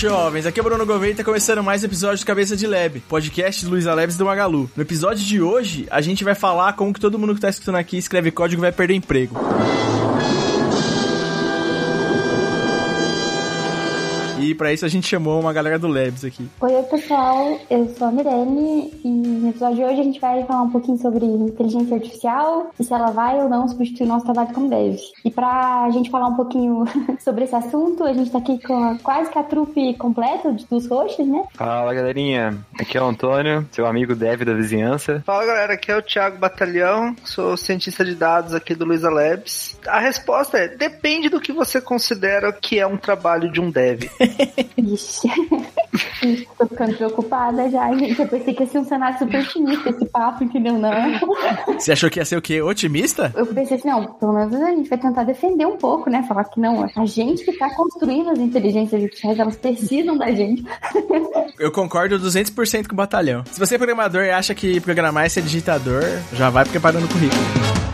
jovens, aqui é o Bruno Gouveia e tá começando mais um episódio do Cabeça de Lab, podcast do Luiza Leves do Magalu. No episódio de hoje, a gente vai falar como que todo mundo que tá escutando aqui escreve código vai perder emprego. E para isso a gente chamou uma galera do Labs aqui. Oi, pessoal, eu sou a Mirelle e no episódio de hoje a gente vai falar um pouquinho sobre inteligência artificial e se ela vai ou não substituir nosso trabalho como dev. E pra gente falar um pouquinho sobre esse assunto, a gente tá aqui com a, quase que a trupe completa dos hosts, né? Fala, galerinha. Aqui é o Antônio, seu amigo dev da vizinhança. Fala, galera. Aqui é o Thiago Batalhão, sou cientista de dados aqui do Luiza Labs. A resposta é, depende do que você considera que é um trabalho de um dev. Ixi. Tô ficando preocupada já, gente. Eu pensei que ia ser um cenário super otimista esse papo, entendeu? Não. Você achou que ia ser o quê? Otimista? Eu pensei assim, não, pelo menos a gente vai tentar defender um pouco, né? Falar que não, a gente que tá construindo as inteligências artificiais, elas precisam da gente. Eu concordo 200% com o batalhão. Se você é programador e acha que programar é ser digitador, já vai preparando o currículo.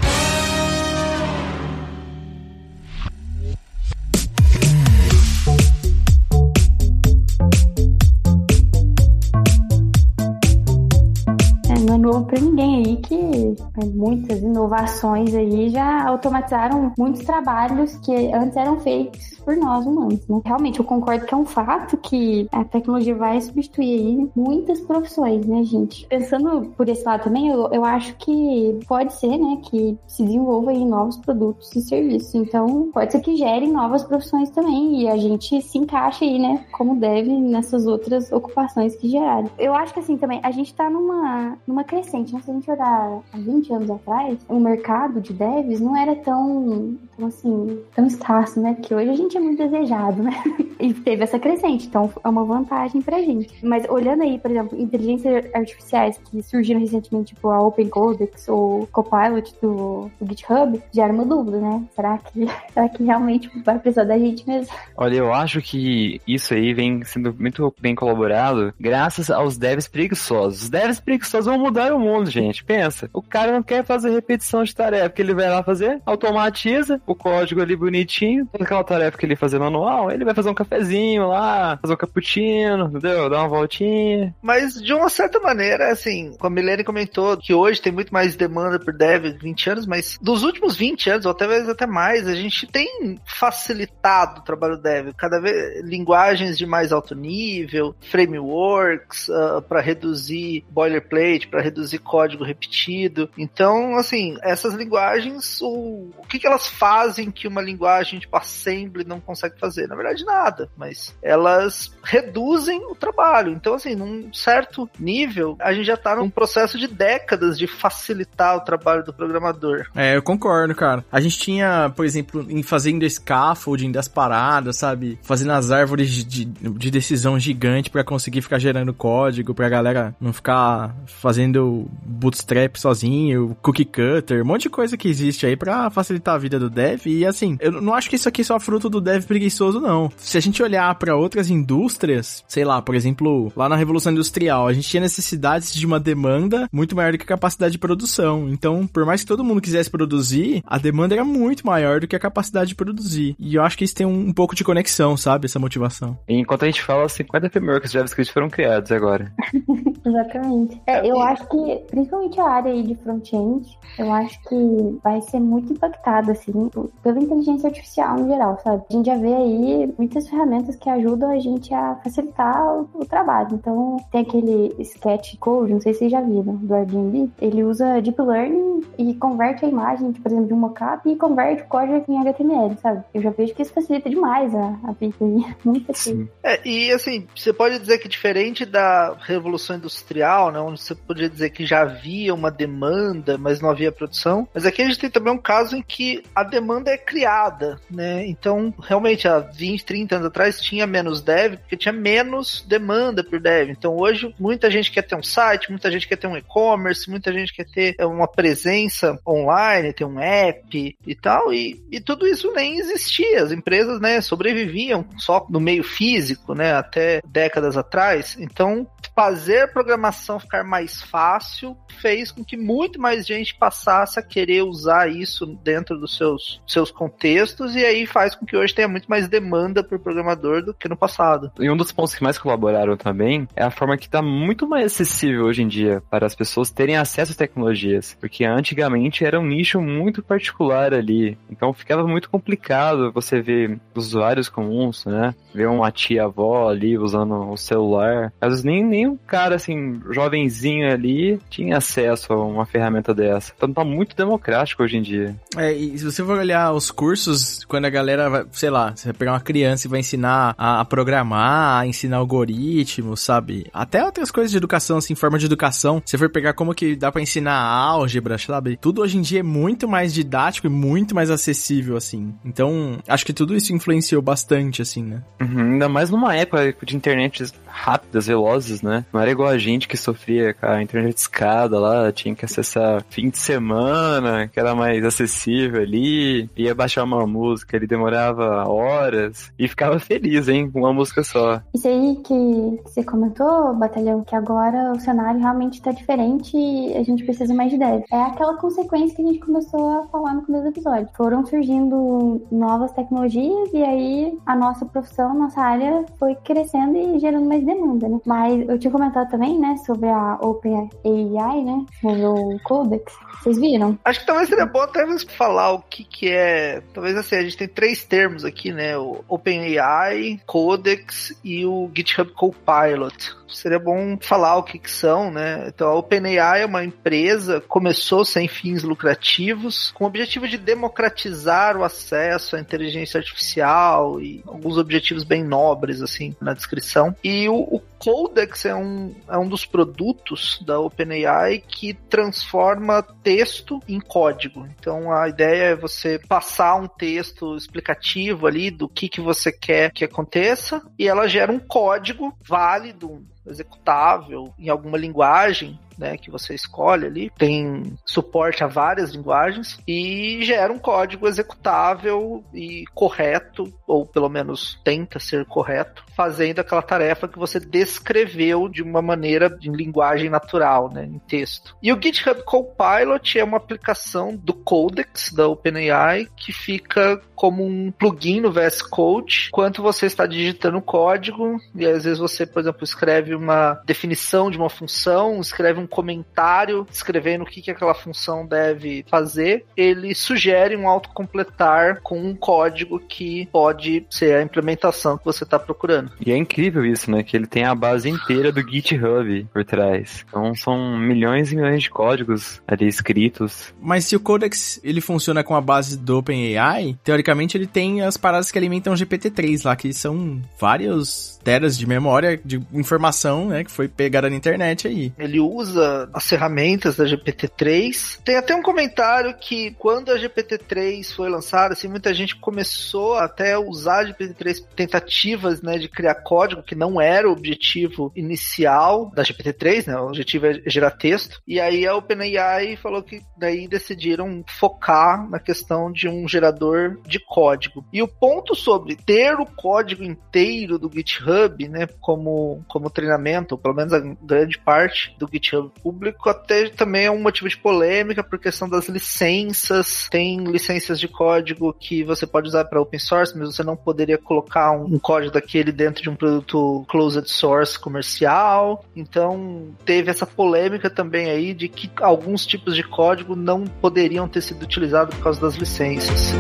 Muitas inovações aí já automatizaram muitos trabalhos que antes eram feitos por nós humanos, né? Realmente, eu concordo que é um fato que a tecnologia vai substituir aí muitas profissões, né, gente? Pensando por esse lado também, eu, eu acho que pode ser, né, que se desenvolva aí novos produtos e serviços. Então, pode ser que gere novas profissões também e a gente se encaixe aí, né, como deve nessas outras ocupações que gerarem. Eu acho que assim também, a gente tá numa, numa crescente, né? Se a gente olhar há 20 anos atrás, o mercado de devs não era tão, tão assim, tão escasso, né? Que hoje a gente é muito desejado, né? E teve essa crescente, então é uma vantagem pra gente. Mas olhando aí, por exemplo, inteligências artificiais que surgiram recentemente, tipo a Open Codex ou Copilot do, do GitHub, gera uma dúvida, né? Será que, será que realmente vai precisar da gente mesmo? Olha, eu acho que isso aí vem sendo muito bem colaborado graças aos devs preguiçosos. Os devs preguiçosos vão mudar o mundo, gente. Pensa, o cara não quer fazer repetição de tarefa, que ele vai lá fazer, automatiza o código ali bonitinho, aquela tarefa que ele fazer manual, ele vai fazer um cafezinho lá, fazer um cappuccino, entendeu? Dar uma voltinha. Mas de uma certa maneira, assim, como a Milene comentou, que hoje tem muito mais demanda por dev 20 anos, mas dos últimos 20 anos, ou até vezes até mais, a gente tem facilitado o trabalho dev. Cada vez linguagens de mais alto nível, frameworks uh, ah, para reduzir boilerplate, para reduzir código repetido. Então, assim, essas linguagens, o, o que, que elas fazem que uma linguagem tipo assembly não consegue fazer? Na verdade, nada, mas elas reduzem o trabalho. Então, assim, num certo nível, a gente já tá num processo de décadas de facilitar o trabalho do programador. É, eu concordo, cara. A gente tinha, por exemplo, em fazendo scaffolding das paradas, sabe? Fazendo as árvores de, de decisão gigante para conseguir ficar gerando código, pra galera não ficar fazendo bootstrap sozinho, cookie cutter, um monte de coisa que existe aí para facilitar a vida do dev. E assim, eu não acho que isso aqui é só fruto do dev preguiçoso, não. Se a gente olhar para outras indústrias, sei lá, por exemplo, lá na Revolução Industrial, a gente tinha necessidades de uma demanda muito maior do que a capacidade de produção. Então, por mais que todo mundo quisesse produzir, a demanda era muito maior do que a capacidade de produzir. E eu acho que isso tem um, um pouco de conexão, sabe? Essa motivação. E enquanto a gente fala, 50 frameworks JavaScript foram criados agora. Exatamente. É, eu acho que, principalmente a área aí de front-end, eu acho que vai ser muito impactada, assim, pela inteligência artificial em geral, sabe? A gente já vê aí muitas ferramentas que ajudam a gente a facilitar o, o trabalho. Então, tem aquele Sketch Code, não sei se vocês já viram, do Airbnb. Ele usa Deep Learning e converte a imagem, por exemplo, de um mockup e converte o código em HTML, sabe? Eu já vejo que isso facilita demais a, a vida aí. Muita coisa. É, e assim, você pode dizer que diferente da Revolução Industrial, né, onde você podia dizer que já havia uma demanda, mas não havia produção, mas aqui a gente tem também um caso em que a demanda é criada, né? Então, realmente realmente há 20, 30 anos atrás tinha menos dev, porque tinha menos demanda por dev. Então hoje muita gente quer ter um site, muita gente quer ter um e-commerce, muita gente quer ter é, uma presença online, ter um app e tal, e, e tudo isso nem existia. As empresas, né, sobreviviam só no meio físico, né, até décadas atrás. Então fazer a programação ficar mais fácil fez com que muito mais gente passasse a querer usar isso dentro dos seus, seus contextos e aí faz com que hoje tenha muito mais demanda por programador do que no passado. E um dos pontos que mais colaboraram também é a forma que está muito mais acessível hoje em dia para as pessoas terem acesso às tecnologias, porque antigamente era um nicho muito particular ali, então ficava muito complicado você ver usuários comuns, né, ver uma tia-avó ali usando o celular, às vezes nem, nem um cara assim, jovenzinho ali, tinha acesso a uma ferramenta dessa. Então tá muito democrático hoje em dia. É, e se você for olhar os cursos, quando a galera vai, sei lá, você vai pegar uma criança e vai ensinar a, a programar, a ensinar algoritmos, sabe? Até outras coisas de educação, assim, forma de educação. Você for pegar como que dá para ensinar álgebra, sabe? Tudo hoje em dia é muito mais didático e muito mais acessível, assim. Então, acho que tudo isso influenciou bastante, assim, né? Uhum, ainda mais numa época de internet rápidas, velozes, né? Não era igual a gente que sofria com a internet escada lá, tinha que acessar fim de semana, que era mais acessível ali, ia baixar uma música, ele demorava horas e ficava feliz, hein, com uma música só. Isso aí que você comentou, Batalhão, que agora o cenário realmente tá diferente e a gente precisa mais de dev. É aquela consequência que a gente começou a falar no começo do episódio. Foram surgindo novas tecnologias e aí a nossa profissão, nossa área foi crescendo e gerando mais demanda, né? Mas eu tinha comentado também, né, sobre a OpenAI, né, o Codex. Vocês viram? Acho que talvez seria bom até falar o que que é. Talvez assim, a gente tem três termos aqui, né? O OpenAI, Codex e o GitHub Copilot seria bom falar o que, que são, né? Então, a OpenAI é uma empresa, começou sem fins lucrativos, com o objetivo de democratizar o acesso à inteligência artificial e alguns objetivos bem nobres, assim, na descrição. E o, o Codex é um, é um dos produtos da OpenAI que transforma texto em código. Então, a ideia é você passar um texto explicativo ali do que, que você quer que aconteça e ela gera um código válido, executável em alguma linguagem né, que você escolhe ali, tem suporte a várias linguagens e gera um código executável e correto, ou pelo menos tenta ser correto, fazendo aquela tarefa que você descreveu de uma maneira em linguagem natural, né, em texto. E o GitHub Copilot é uma aplicação do Codex da OpenAI que fica como um plugin no VS Code, enquanto você está digitando o código e às vezes você, por exemplo, escreve uma definição de uma função, escreve um um comentário descrevendo o que, que aquela função deve fazer, ele sugere um autocompletar com um código que pode ser a implementação que você está procurando. E é incrível isso, né? Que ele tem a base inteira do GitHub por trás. Então são milhões e milhões de códigos ali escritos. Mas se o Codex ele funciona com a base do OpenAI, teoricamente ele tem as paradas que alimentam o GPT-3 lá, que são vários teras de memória de informação, né, que foi pegada na internet aí. Ele usa as ferramentas da GPT-3. Tem até um comentário que quando a GPT-3 foi lançada, assim, muita gente começou até a usar a GPT-3 tentativas, né, de criar código que não era o objetivo inicial da GPT-3, né, o objetivo é gerar texto. E aí a OpenAI falou que daí decidiram focar na questão de um gerador de código. E o ponto sobre ter o código inteiro do GitHub GitHub, né, como, como treinamento, ou pelo menos a grande parte do GitHub público, até também é um motivo de polêmica por questão das licenças. Tem licenças de código que você pode usar para open source, mas você não poderia colocar um, um código daquele dentro de um produto closed source comercial. Então, teve essa polêmica também aí de que alguns tipos de código não poderiam ter sido utilizados por causa das licenças.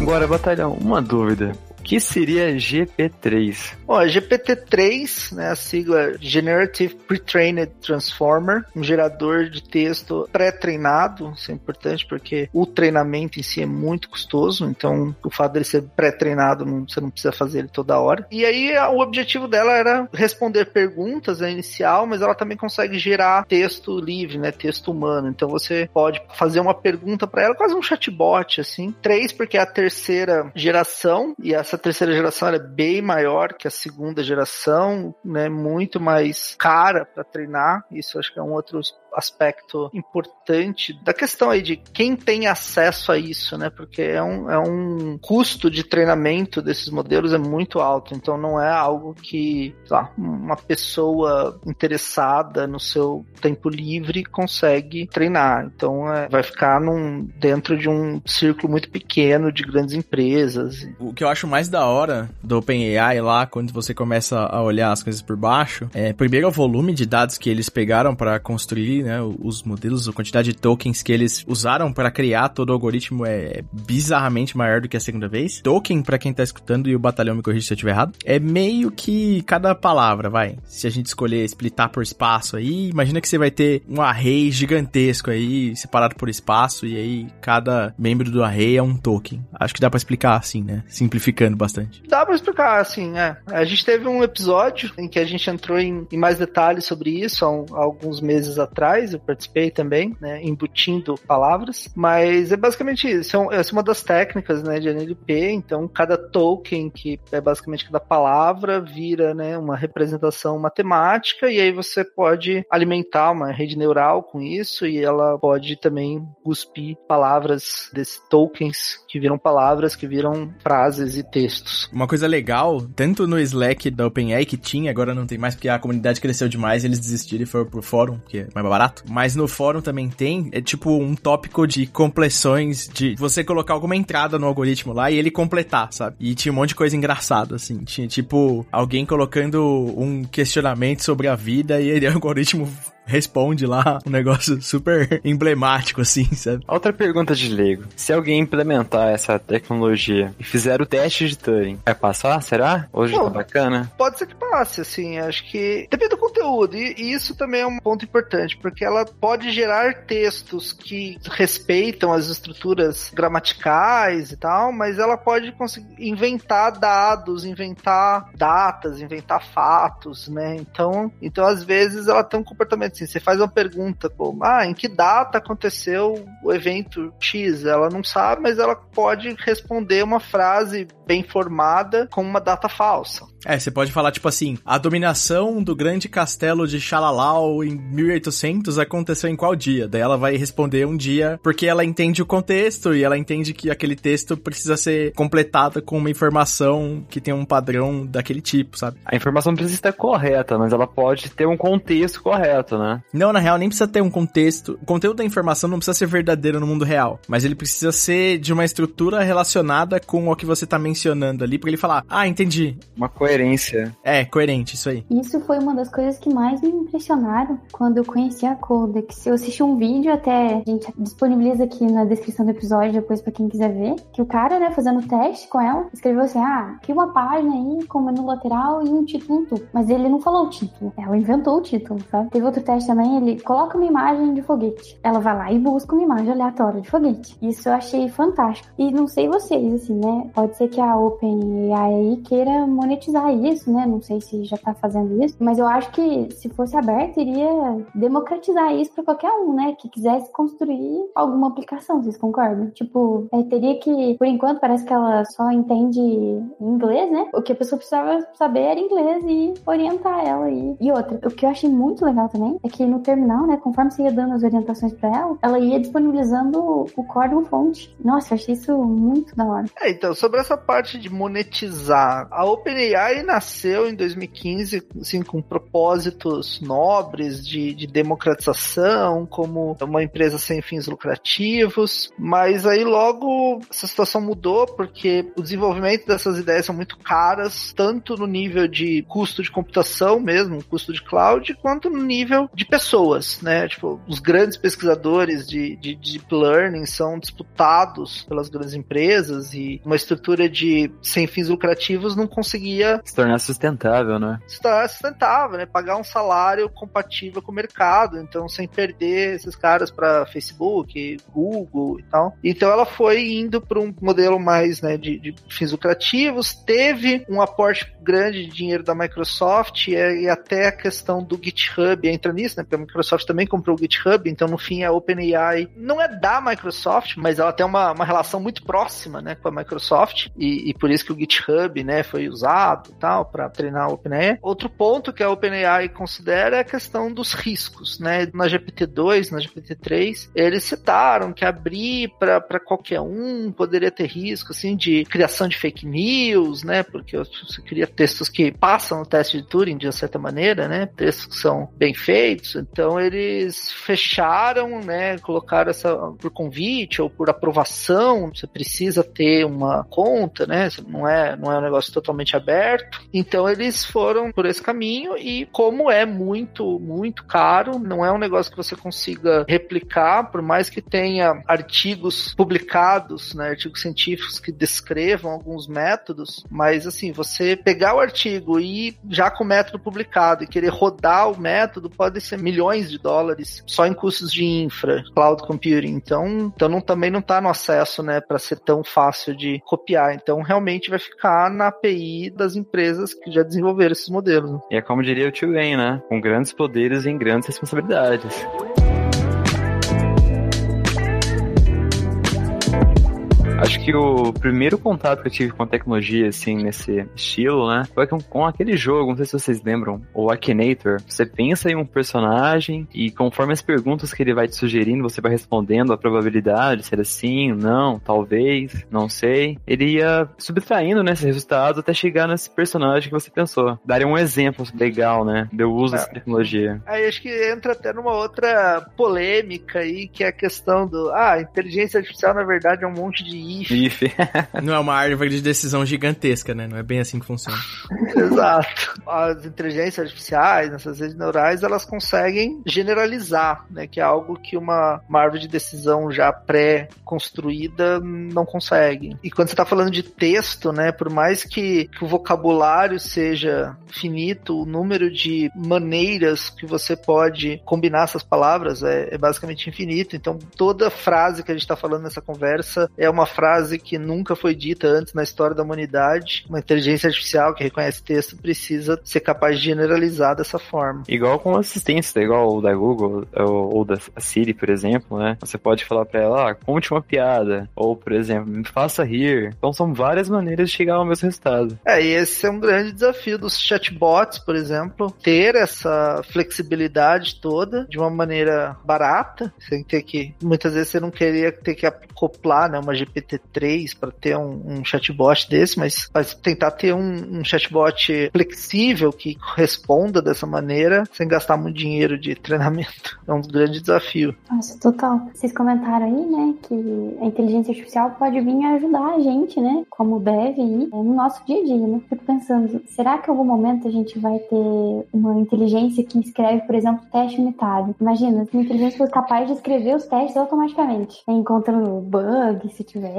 Agora, batalhão, uma dúvida que seria GP3? Bom, a GPT-3, né, a sigla Generative Pre-Trained Transformer, um gerador de texto pré-treinado, isso é importante porque o treinamento em si é muito custoso, então o fato dele ser pré-treinado, você não precisa fazer ele toda hora. E aí o objetivo dela era responder perguntas né, inicial, mas ela também consegue gerar texto livre, né, texto humano. Então você pode fazer uma pergunta para ela, quase um chatbot assim. Três porque é a terceira geração e essa terceira geração é bem maior que a segunda geração, né? Muito mais cara para treinar. Isso acho que é um outro aspecto importante da questão aí de quem tem acesso a isso, né? Porque é um, é um custo de treinamento desses modelos é muito alto, então não é algo que, lá, uma pessoa interessada no seu tempo livre consegue treinar. Então é, vai ficar num, dentro de um círculo muito pequeno de grandes empresas. O que eu acho mais da hora do OpenAI lá, quando você começa a olhar as coisas por baixo, é primeiro o volume de dados que eles pegaram para construir, né, os modelos, a quantidade de tokens que eles usaram para criar todo o algoritmo é bizarramente maior do que a segunda vez. Token, para quem tá escutando e o batalhão me corrige se eu estiver errado, é meio que cada palavra, vai. Se a gente escolher splitar por espaço aí, imagina que você vai ter um array gigantesco aí, separado por espaço, e aí cada membro do array é um token. Acho que dá para explicar assim, né? Simplificando bastante. Dá pra explicar, assim, é. A gente teve um episódio em que a gente entrou em, em mais detalhes sobre isso há, um, há, alguns meses atrás, eu participei também, né? Embutindo palavras, mas é basicamente isso. É é uma das técnicas, né, de NLP, então cada token, que é basicamente cada palavra, vira, né, uma representação matemática, e aí você pode alimentar uma rede neural com isso, e ela pode também cuspir palavras desses tokens que viram palavras, que viram frases e textos. Uma coisa legal, tanto no Slack da OpenAI que tinha, agora não tem mais porque a comunidade cresceu demais, eles desistiram e foram pro fórum, que é mais barato. Mas no fórum também tem, é tipo um tópico de compleções, de você colocar alguma entrada no algoritmo lá e ele completar, sabe? E tinha um monte de coisa engraçada, assim. Tinha tipo alguém colocando um questionamento sobre a vida e ele, o algoritmo responde lá um negócio super emblemático, assim, sabe? Outra pergunta de leigo. Se alguém implementar essa tecnologia e fizer o teste de Turing, vai passar? Será? Hoje Pô, tá bacana? Pode ser que passe, assim. Acho que depende do conteúdo. E, e isso também é um ponto importante, porque ela pode gerar textos que respeitam as estruturas gramaticais e tal, mas ela pode conseguir inventar dados, inventar datas, inventar fatos, né? Então, então às vezes ela tem um comportamento assim, você faz uma pergunta como, ah, em que data aconteceu o evento X? Ela não sabe, mas ela pode responder uma frase bem formada com uma data falsa. É, você pode falar tipo assim, a dominação do grande castelo de Xalalau em 1800 aconteceu em qual dia? Daí ela vai responder um dia porque ela entende o contexto e ela entende que aquele texto precisa ser completado com uma informação que tem um padrão daquele tipo, sabe? A informação precisa estar correta, mas ela pode ter um contexto correto, né? Não, na real, nem precisa ter um contexto. O conteúdo da informação não precisa ser verdadeiro no mundo real, mas ele precisa ser de uma estrutura relacionada com o que você tá mencionando ali, pra ele falar, ah, entendi. Uma coisa coerência. É, coerente, isso aí. Isso foi uma das coisas que mais me impressionaram quando eu conheci a Codex. Eu assisti um vídeo, até a gente disponibiliza aqui na descrição do episódio, depois pra quem quiser ver, que o cara, né, fazendo teste com ela, escreveu assim, ah, cria uma página aí com menu lateral e um título tu. Mas ele não falou o título, ela inventou o título, sabe? Teve outro teste também, ele coloca uma imagem de foguete. Ela vai lá e busca uma imagem aleatória de foguete. Isso eu achei fantástico. E não sei vocês, assim, né? Pode ser que a OpenAI queira monetizar usar isso, né? Não sei se já tá fazendo isso, mas eu acho que se fosse aberto, iria democratizar isso para qualquer um, né? Que quisesse construir alguma aplicação, vocês concordam? Tipo, é, teria que, por enquanto, parece que ela só entende inglês, né? O que a pessoa precisava saber era inglês e orientar ela aí. E outra, o que eu achei muito legal também é que no terminal, né? Conforme você ia dando as orientações para ela, ela ia disponibilizando o código fonte. Nossa, eu achei isso muito da hora. É, então, sobre essa parte de monetizar, a OpenAI OpenAI nasceu em 2015 assim, com propósitos nobres de, de democratização, como uma empresa sem fins lucrativos, mas aí logo essa situação mudou porque o desenvolvimento dessas ideias são muito caras, tanto no nível de custo de computação mesmo, custo de cloud, quanto no nível de pessoas, né? Tipo, os grandes pesquisadores de, de, de deep learning são disputados pelas grandes empresas e uma estrutura de sem fins lucrativos não conseguia se tornar sustentável, né? Se tornar sustentável, né? Pagar um salário compatível com o mercado, então sem perder esses caras para Facebook, Google e tal. Então ela foi indo para um modelo mais né, de, de fins lucrativos, teve um aporte grande de dinheiro da Microsoft e, e até a questão do GitHub entra nisso, né? Porque a Microsoft também comprou o GitHub, então no fim a OpenAI não é da Microsoft, mas ela tem uma, uma relação muito próxima, né, com a Microsoft e, e por isso que o GitHub, né, foi usado, tal, para treinar a OpenAI. Outro ponto que a OpenAI considera é a questão dos riscos, né? Na GPT-2, na GPT-3, eles citaram que abrir para qualquer um poderia ter risco, assim, de criação de fake news, né? Porque você cria textos que passam o teste de Turing de certa maneira, né? Textos que são bem feitos. Então eles fecharam, né? Colocaram essa por convite ou por aprovação. Você precisa ter uma conta, né? Não é, não é um negócio totalmente aberto. Então eles foram por esse caminho e como é muito, muito caro, não é um negócio que você consiga replicar, por mais que tenha artigos publicados, né? Artigos científicos que descrevam alguns métodos, mas assim, você pegar o artigo e já com o método publicado e querer rodar o método pode ser milhões de dólares só em custos de infra, cloud computing. Então, então não, também não está no acesso, né, para ser tão fácil de copiar. Então, realmente vai ficar na API das empresas que já desenvolveram esses modelos. E é como diria o tio Ben, né? Com grandes poderes e grandes responsabilidades. Acho que o primeiro contato que eu tive com a tecnologia, assim, nesse estilo, né, foi com, com aquele jogo, não sei se vocês lembram, o Akinator. Você pensa em um personagem e conforme as perguntas que ele vai te sugerindo, você vai respondendo a probabilidade, se era sim, não, talvez, não sei. Ele ia subtraindo, né, esses resultados até chegar nesse personagem que você pensou. Daria um exemplo legal, né, do uso é. dessa tecnologia. Aí acho que entra até numa outra polêmica aí, que é a questão do, ah, inteligência artificial na verdade é um monte de if. if. não é uma árvore de decisão gigantesca, né? Não é bem assim que funciona. Exato. As inteligências artificiais, essas redes neurais, elas conseguem generalizar, né? Que é algo que uma, uma árvore de decisão já pré-construída não consegue. E quando você está falando de texto, né? Por mais que, que o vocabulário seja finito, o número de maneiras que você pode combinar essas palavras é, é basicamente infinito. Então, toda frase que a gente está falando nessa conversa é uma frase frase que nunca foi dita antes na história da humanidade. Uma inteligência artificial que reconhece texto precisa ser capaz de generalizar dessa forma. Igual com assistência, igual o da Google ou, ou da Siri, por exemplo, né? Você pode falar para ela, ah, conte uma piada, ou, por exemplo, me faça rir. Então são várias maneiras de chegar ao mesmo resultado. É, e esse é um grande desafio dos chatbots, por exemplo, ter essa flexibilidade toda de uma maneira barata, sem ter que, muitas vezes você não queria ter que acoplar, né, uma GPT GPT-3 para ter um, um, chatbot desse, mas, mas tentar ter um, um, chatbot flexível que responda dessa maneira sem gastar muito dinheiro de treinamento. É um grande desafio. Nossa, total. Vocês comentaram aí, né, que a inteligência artificial pode vir ajudar a gente, né, como deve ir no nosso dia a dia, né? Fico pensando, será que em algum momento a gente vai ter uma inteligência que escreve, por exemplo, teste unitário? Imagina, se uma inteligência fosse capaz de escrever os testes automaticamente, encontrando bug, se tiver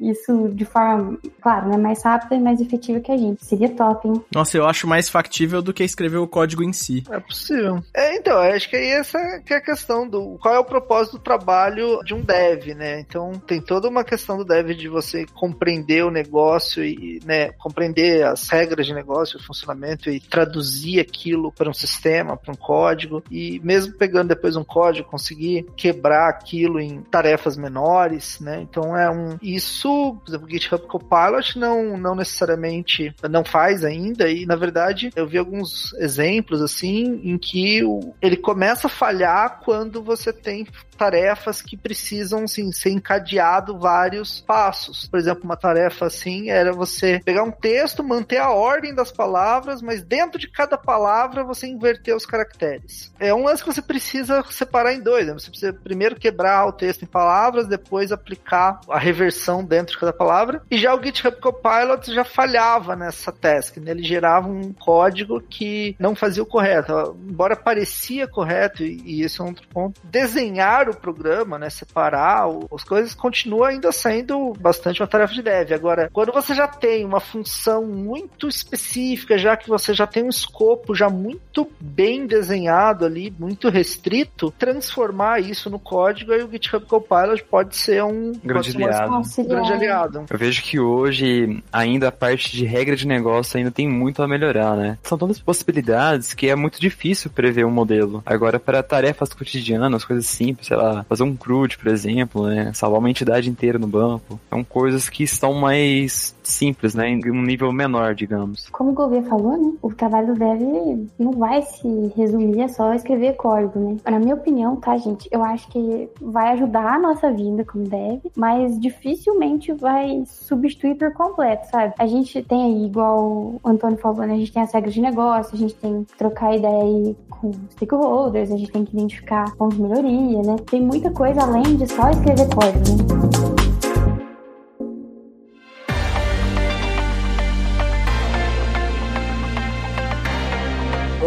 isso de forma, claro, né, mais rápida e mais efetiva que a gente. Seria top, hein? Nossa, eu acho mais factível do que escrever o código em si. É possível. É, então, acho que aí essa que é a questão do qual é o propósito do trabalho de um dev, né? Então, tem toda uma questão do dev de você compreender o negócio e, né, compreender as regras de negócio, o funcionamento e traduzir aquilo para um sistema, para um código e mesmo pegando depois um código, conseguir quebrar aquilo em tarefas menores, né? Então, é um. Isso, por exemplo, o GitHub Copilot não, não necessariamente não faz ainda, e na verdade eu vi alguns exemplos assim em que o, ele começa a falhar quando você tem tarefas que precisam sim, ser encadeado vários passos. Por exemplo, uma tarefa assim era você pegar um texto, manter a ordem das palavras, mas dentro de cada palavra você inverter os caracteres. É um lance que você precisa separar em dois. Né? Você precisa primeiro quebrar o texto em palavras, depois aplicar a reversão dentro de cada palavra. E já o GitHub Copilot já falhava nessa task. Né? Ele gerava um código que não fazia o correto. Embora parecia correto, e isso é um outro ponto, desenhar o programa, né, separar as coisas, continua ainda sendo bastante uma tarefa de dev. Agora, quando você já tem uma função muito específica, já que você já tem um escopo já muito bem desenhado ali, muito restrito, transformar isso no código, aí o GitHub Copilot pode ser um grande aliado. grande aliado. Eu vejo que hoje ainda a parte de regra de negócio ainda tem muito a melhorar, né? São tantas possibilidades que é muito difícil prever um modelo modelo. Agora, para tarefas cotidianas, coisas simples, sei lá, fazer um CRUD, por exemplo, né? Salvar uma entidade inteira no banco. São coisas que estão mais simples, né? Em um nível menor, digamos. Como o Gouveia falou, né? O trabalho do dev não vai se resumir a só escrever código, né? Na minha opinião, tá, gente? Eu acho que vai ajudar a nossa vida como dev, mas dificilmente vai substituir por completo, sabe? A gente tem aí, igual o Antônio falou, né? A gente tem as regras de negócio, a gente tem que trocar ideia aí com stakeholders, a gente tem que identificar pontos de melhoria, né? Tem muita coisa além de só escrever código, né?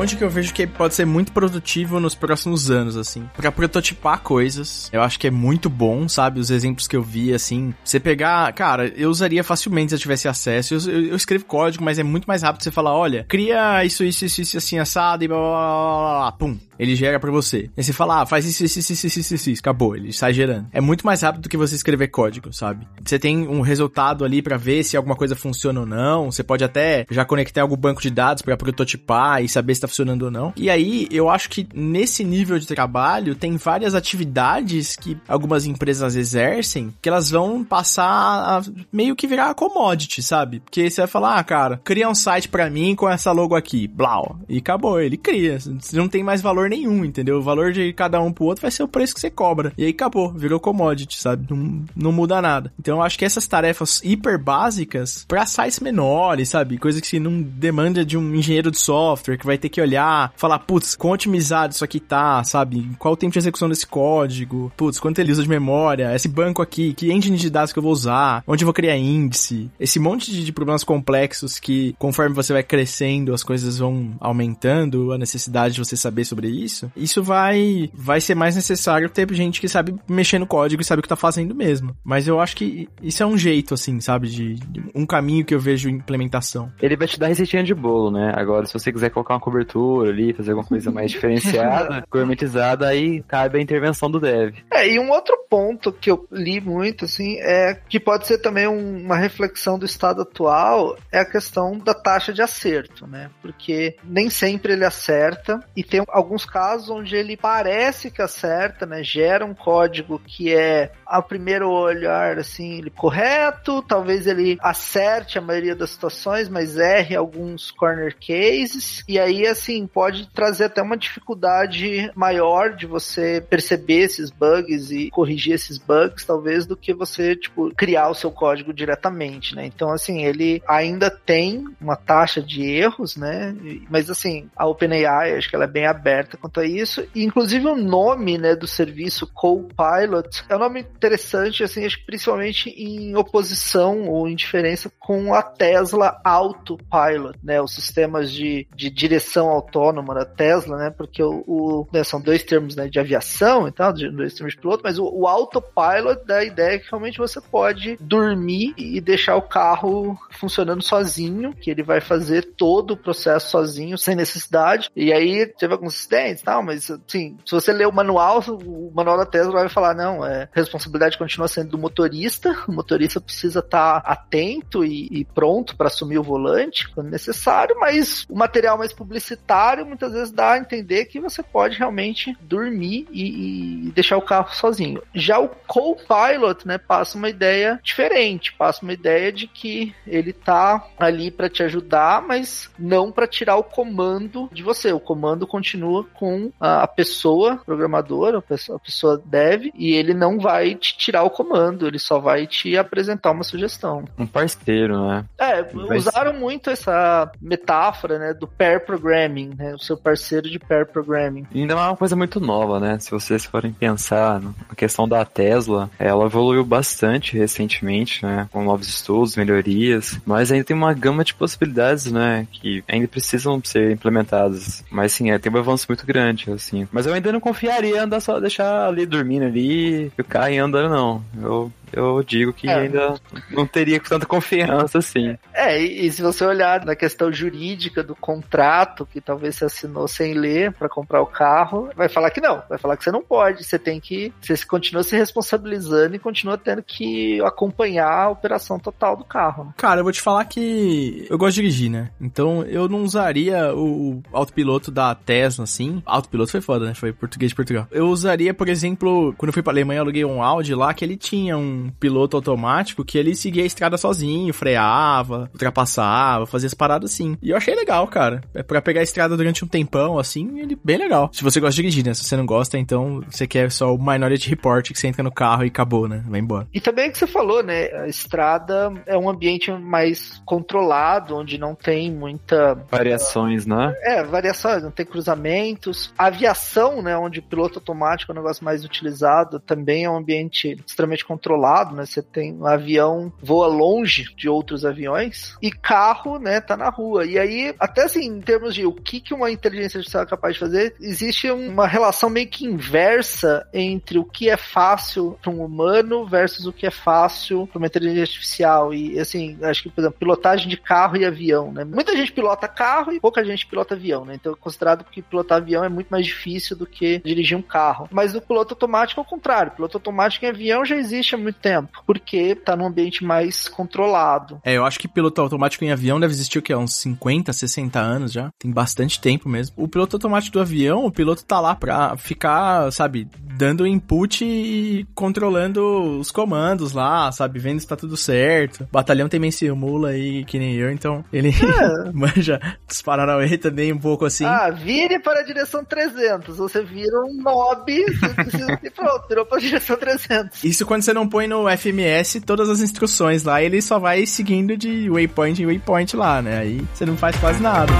Onde que eu vejo que pode ser muito produtivo nos próximos anos, assim. Pra prototipar coisas, eu acho que é muito bom, sabe? Os exemplos que eu vi, assim. Você pegar, cara, eu usaria facilmente se eu tivesse acesso. Eu, eu, eu escrevo código, mas é muito mais rápido você falar, olha, cria isso, isso, isso, isso assim, assado e blá blá blá blá, blá pum ele gera para você. E você fala, ah, faz isso, isso, isso, isso, isso, isso, acabou, ele sai gerando. É muito mais rápido do que você escrever código, sabe? Você tem um resultado ali para ver se alguma coisa funciona ou não. Você pode até já conectar algum banco de dados para prototipar e saber se tá funcionando ou não. E aí, eu acho que nesse nível de trabalho tem várias atividades que algumas empresas exercem que elas vão passar a meio que virar commodity, sabe? Porque você vai falar, ah, cara, cria um site para mim com essa logo aqui, blau, e acabou, ele cria. Não tem mais valor nenhum, entendeu? O valor de cada um pro outro vai ser o preço que você cobra. E aí acabou, virou commodity, sabe? Não, não muda nada. Então eu acho que essas tarefas hiper básicas para sites menores, sabe? Coisa que não demanda de um engenheiro de software que vai ter que olhar, falar, putz, quão otimizado isso aqui tá, sabe? Qual o tempo de execução desse código? Putz, quanto ele usa de memória? Esse banco aqui, que engine de dados que eu vou usar? Onde eu vou criar índice? Esse monte de, problemas complexos que, conforme você vai crescendo, as coisas vão aumentando, a necessidade de você saber sobre isso, isso vai vai ser mais necessário ter gente que sabe mexer no código e sabe o que tá fazendo mesmo. Mas eu acho que isso é um jeito, assim, sabe? De, de um caminho que eu vejo implementação. Ele vai te dar receitinha de bolo, né? Agora, se você quiser colocar uma cobertura ali, fazer alguma coisa mais diferenciada, gourmetizada, aí cabe a intervenção do dev. É, e um outro ponto que eu li muito, assim, é que pode ser também um, uma reflexão do estado atual, é a questão da taxa de acerto, né? Porque nem sempre ele acerta e tem alguns casos onde ele parece que acerta, né? Gera um código que é, ao primeiro olhar, assim, ele correto, talvez ele acerte a maioria das situações, mas erre alguns corner cases, e aí, assim, pode trazer até uma dificuldade maior de você perceber esses bugs e corrigir esses bugs, talvez, do que você, tipo, criar o seu código diretamente, né? Então, assim, ele ainda tem uma taxa de erros, né? Mas, assim, a OpenAI, acho que ela é bem aberta quanto a isso. E, inclusive o nome, né, do serviço Copilot é um nome interessante, assim, acho que principalmente em oposição ou em diferença com a Tesla Autopilot, né, os sistemas de, de direção autônoma da Tesla, né, porque o, o né, são dois termos, né, de aviação e tal, dois termos de piloto, mas o, o Autopilot dá a ideia que realmente você pode dormir e deixar o carro funcionando sozinho, que ele vai fazer todo o processo sozinho, sem necessidade, e aí teve alguns acidentes tal, mas assim, se você ler o manual, o manual da Tesla vai falar, não, é, responsabilidade continua sendo do motorista, o motorista precisa estar tá atento e, e pronto para assumir o volante quando necessário, mas o material mais publicitário muitas vezes dá a entender que você pode realmente dormir e, e deixar o carro sozinho. Já o co-pilot, né, passa uma ideia diferente, passa uma ideia de que ele tá ali para te ajudar, mas não para tirar o comando de você. O comando continua com a, pessoa programadora, a pessoa, a pessoa dev, e ele não vai te tirar o comando, ele só vai te apresentar uma sugestão. Um parceiro, né? É, vai usaram ser... muito essa metáfora, né, do pair programming, né, o seu parceiro de pair programming. E ainda é uma coisa muito nova, né? Se vocês forem pensar na questão da Tesla, ela evoluiu bastante recentemente, né, com novos estudos, melhorias, mas ainda tem uma gama de possibilidades, né, que ainda precisam ser implementadas. Mas sim, é, tem um avanço muito grande assim. Mas eu ainda não confiaria andar só deixar ali dormindo ali, e andando, não. Eu eu digo que É. ainda não teria tanta confiança assim. É, e, e se você olhar na questão jurídica do contrato que talvez você assinou sem ler para comprar o carro, vai falar que não, vai falar que você não pode, você tem que, você continua se responsabilizando e continua tendo que acompanhar a operação total do carro. né? Cara, eu vou te falar que eu gosto de dirigir, né? Então eu não usaria o autopiloto da Tesla, assim. Autopiloto foi foda, né? Foi português de Portugal. Eu usaria, por exemplo, quando eu fui pra Alemanha, eu aluguei um Audi lá que ele tinha um piloto automático que ele seguia a estrada sozinho, freava, ultrapassava, fazia as paradas assim. E eu achei legal, cara. É pra pegar a estrada durante um tempão, assim, ele bem legal. Se você gosta de dirigir, né? Se você não gosta, então você quer só o Minority Report que você entra no carro e acabou, né? Vai embora. E também é o que você falou, né? A estrada é um ambiente mais controlado, onde não tem muita Variações, né? É, variações, não tem cruzamentos. A aviação, né, onde o piloto automático é o negócio mais utilizado, também é um ambiente extremamente controlado, né? Você tem um avião voa longe de outros aviões e carro, né, tá na rua. E aí, até assim, em termos de o que que uma inteligência artificial é capaz de fazer, existe uma relação meio que inversa entre o que é fácil para um humano versus o que é fácil para uma inteligência artificial. E assim, acho que, por exemplo, pilotagem de carro e avião, né? Muita gente pilota carro e pouca gente pilota avião, né? Então é considerado que pilotar avião é muito mais difícil do que dirigir um carro. Mas o piloto automático é o contrário. O piloto automático em avião já existe há muito tempo, porque tá num ambiente mais controlado. É, eu acho que piloto automático em avião deve existir o quê? Uns 50, 60 anos já. Tem bastante tempo mesmo. O piloto automático do avião, o piloto tá lá pra ficar, sabe, dando input e controlando os comandos lá, sabe? Vendo se tá tudo certo. O batalhão também simula aí, que nem eu, então ele manja dos Paranauê também um pouco assim. Ah, vire para a direção 300. Você vira um mob você precisa- e pronto, virou para a direção 300. Isso quando você não põe no FMS todas as instruções lá, ele só vai seguindo de waypoint em waypoint lá, né? Aí você não faz quase nada.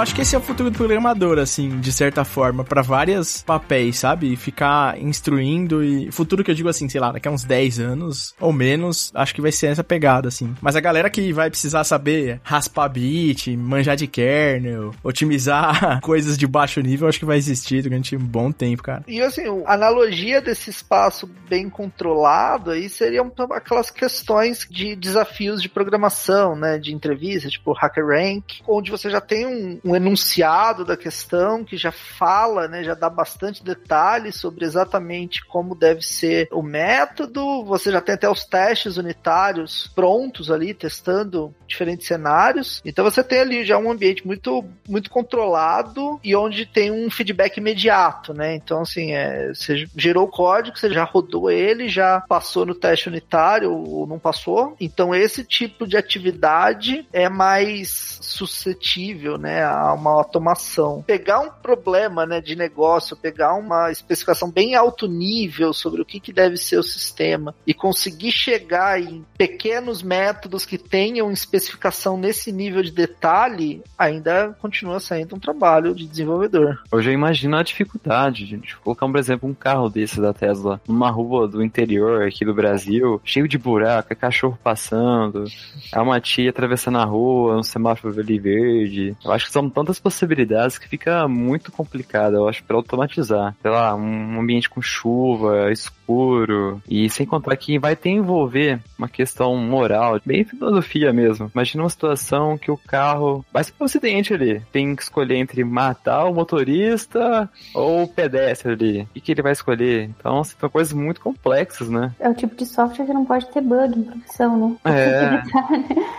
Eu acho que esse é o futuro do programador, assim, de certa forma, pra várias papéis, sabe? Ficar instruindo e. Futuro que eu digo assim, sei lá, daqui a uns 10 anos ou menos, acho que vai ser essa pegada, assim. Mas a galera que vai precisar saber raspar bit, manjar de kernel, otimizar coisas de baixo nível, acho que vai existir durante um bom tempo, cara. E assim, a analogia desse espaço bem controlado aí seriam aquelas questões de desafios de programação, né? De entrevista, tipo HackerRank, onde você já tem um, um enunciado da questão que já fala, né? Já dá bastante detalhes sobre exatamente como deve ser o método. Você já tem até os testes unitários prontos ali, testando diferentes cenários. Então você tem ali já um ambiente muito, muito controlado e onde tem um feedback imediato, né? Então, assim, é, você gerou o código, você já rodou ele, já passou no teste unitário ou não passou. Então, esse tipo de atividade é mais suscetível, né, a uma automação. Pegar um problema, né, de negócio, pegar uma especificação bem alto nível sobre o que, que deve ser o sistema e conseguir chegar em pequenos métodos que tenham especificação nesse nível de detalhe, ainda continua sendo um trabalho de desenvolvedor. Hoje eu imagino a dificuldade de de colocar, por exemplo, um carro desse da Tesla numa rua do interior aqui do Brasil, cheio de buraco, é cachorro passando, é uma tia atravessando a rua, um semáforo verde. Eu acho que são tantas possibilidades que fica muito complicado, eu acho, pra automatizar. Sei lá, um ambiente com chuva, escuro, e sem contar que vai ter envolver uma questão moral, bem filosofia mesmo. Imagina uma situação que o carro vai ser um acidente ali, tem que escolher entre matar o motorista ou o pedestre ali. O que, que ele vai escolher? Então, são coisas muito complexas, né? É o tipo de software que não pode ter bug em produção, né? É.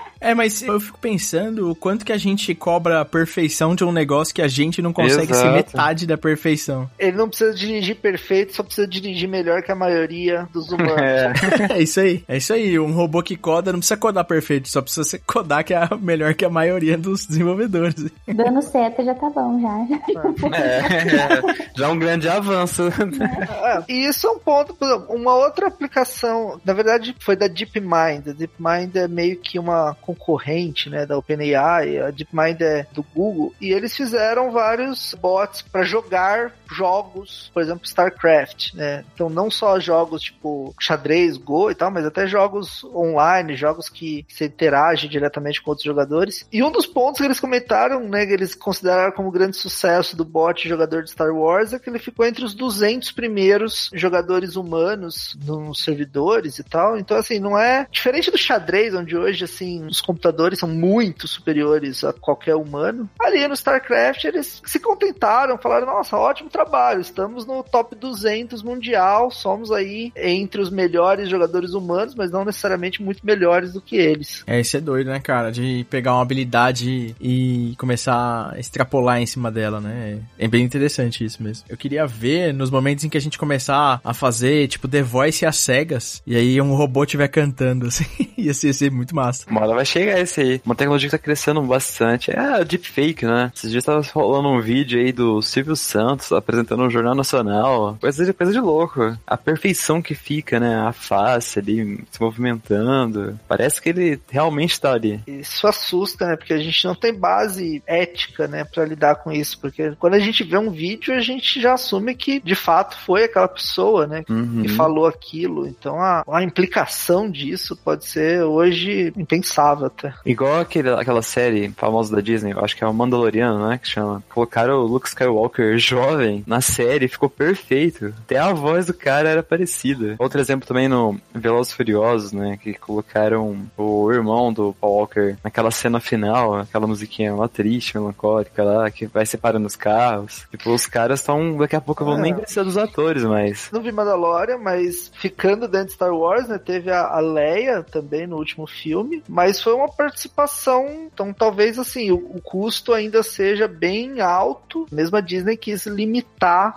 É, mas eu fico pensando o quanto que a gente cobra a perfeição de um negócio que a gente não consegue ser Exato. metade da perfeição. Ele não precisa dirigir perfeito, só precisa dirigir melhor que a maioria dos humanos. É. É isso aí. É isso aí. Um robô que coda não precisa codar perfeito, só precisa ser codar que é a melhor que a maioria dos desenvolvedores. Dando seta já tá bom, já. É, já é um grande avanço. É, e isso é um ponto, uma outra aplicação, na verdade foi da DeepMind. A DeepMind é meio que uma concorrente, né, da OpenAI, a DeepMind é do Google, e eles fizeram vários bots para jogar jogos, por exemplo, StarCraft, né? Então não só jogos tipo xadrez, Go e tal, mas até jogos online, jogos que você interage diretamente com outros jogadores. E um dos pontos que eles comentaram, né, que eles consideraram como grande sucesso do bot jogador de Star Wars é que ele ficou entre os 200 primeiros jogadores humanos nos servidores e tal. Então assim, não é diferente do xadrez, onde hoje assim os computadores são muito superiores a qualquer humano. Ali no StarCraft eles se contentaram, falaram: "Nossa, ótimo trabalho, estamos no top 200 mundial, somos aí entre os melhores jogadores humanos, mas não necessariamente muito melhores do que eles". É, isso é doido, né, cara? De pegar uma habilidade e começar a extrapolar em cima dela, né? É bem interessante isso mesmo. Eu queria ver nos momentos em que a gente começar a fazer, tipo, The Voice às cegas, e aí um robô estiver cantando, assim, ia ser, ia ser muito massa. Uma hora vai chegar esse aí. Uma tecnologia que tá crescendo bastante. É a deepfake, né? Esses dias tava rolando um vídeo aí do Silvio Santos apresentando um Jornal Nacional. Coisa de, coisa de louco. A perfeição que fica, né? A face ali se movimentando. Parece que ele realmente tá ali. Isso assusta, né? Porque a gente não tem base ética, né, para lidar com isso. Porque quando a gente vê um vídeo, a gente já assume que de fato foi aquela pessoa, né, Uhum. que falou aquilo. Então a, a implicação disso pode ser hoje impensável até. Igual aquele, aquela série famosa da Disney, acho que é o Mandaloriano, né? Que chama. Colocaram o Luke Skywalker jovem na série, ficou perfeito. Até a voz do cara era parecida. Outro exemplo também no Velozes Furiosos, né? Que colocaram o irmão do Paul Walker naquela cena final, aquela musiquinha lá triste, melancólica lá, que vai separando os carros. Tipo, os caras estão. Daqui a pouco vão nem Ah. precisar dos atores, mas. Não vi Mandalorian, mas ficando dentro de Star Wars, né? Teve a, a Leia também no último filme, mas foi uma participação, então talvez assim, o, o custo ainda seja bem alto. Mesmo a Disney quis limitar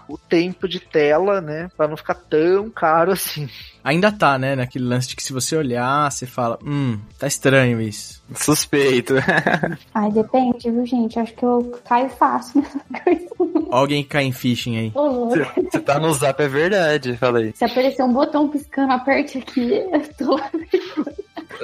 o tempo de tela, né? Pra não ficar tão caro assim. Ainda tá, né, naquele lance de que se você olhar, você fala, hum, tá estranho isso. Suspeito. Ai, depende, viu, gente? Acho que eu caio fácil nessa coisa. Alguém cai em phishing aí. Você tá no zap, é verdade, falei. Se aparecer um botão piscando, aperte aqui, eu tô.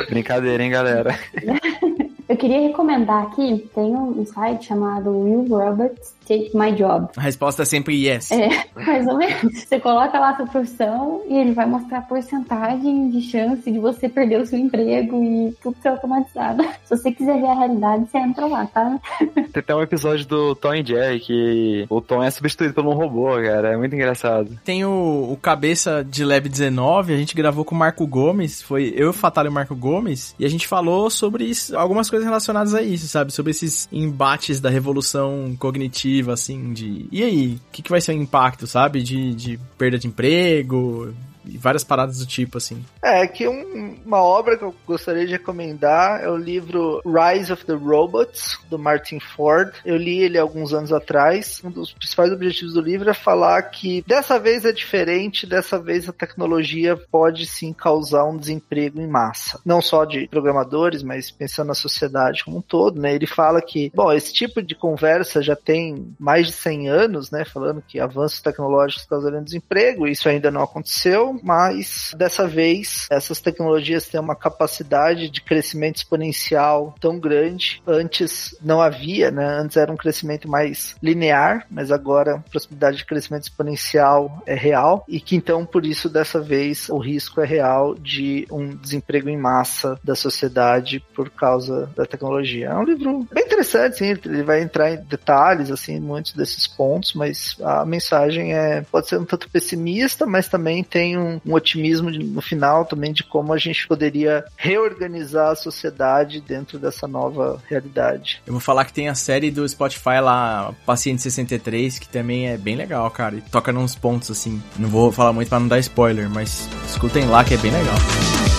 Brincadeira, hein, galera. Eu queria recomendar aqui, tem um site chamado Will Roberts Take My Job. A resposta é sempre yes. É, mais ou menos. Você coloca lá a sua profissão e ele vai mostrar a porcentagem de chance de você perder o seu emprego e tudo ser automatizado. Se você quiser ver a realidade, você entra lá, tá? Tem até um episódio do Tom e Jerry que o Tom é substituído por um robô, cara. É muito engraçado. Tem o, o cabeça de Lab 19, a gente gravou com o Marco Gomes, foi eu, o Fatal e o Marco Gomes, e a gente falou sobre isso, algumas coisas relacionadas a isso, sabe? Sobre esses embates da revolução cognitiva, assim, de. E aí? O que, que vai ser o impacto, sabe? De, de perda de emprego e várias paradas do tipo, assim. É, que um- uma obra que eu gostaria de recomendar é o livro Rise of the Robots, do Martin Ford. Eu li ele alguns anos atrás. Um dos principais objetivos do livro é falar que dessa vez é diferente, dessa vez a tecnologia pode sim causar um desemprego em massa. Não só de programadores, mas pensando na sociedade como um todo, né? Ele fala que, bom, esse tipo de conversa já tem mais de 100 anos, né? Falando que avanços tecnológicos causariam desemprego, isso ainda não aconteceu, mas dessa vez essas tecnologias têm uma capacidade de crescimento exponencial tão grande. Antes não havia, né? Antes era um crescimento mais linear, mas agora a possibilidade de crescimento exponencial é real e que então por isso dessa vez o risco é real de um desemprego em massa da sociedade por causa da tecnologia. É um livro bem interessante, sim, ele vai entrar em detalhes assim, muitos desses pontos, mas a mensagem é pode ser um tanto pessimista, mas também tem um, um otimismo de- no final também de como a gente poderia reorganizar a sociedade dentro dessa nova realidade. Eu vou falar que tem a série do Spotify lá, Paciente 63, que também é bem legal, cara. E toca nos pontos, assim. Não vou falar muito pra não dar spoiler, mas escutem lá que é bem legal.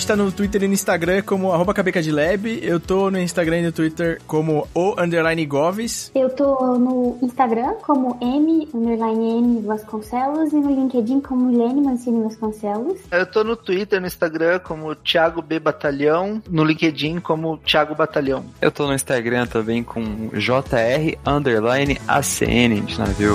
Gente tá no Twitter e no Instagram como arroba cabecadilab. Eu tô no Instagram e no Twitter como o underline goves. Eu tô no Instagram como M, underline M Vasconcelos, e no LinkedIn como Lene Mancini Vasconcelos. Eu tô no Twitter, no Instagram como Thiago B Batalhão, no LinkedIn como Thiago Batalhão. Eu tô no Instagram também com JR underline ACN de navio.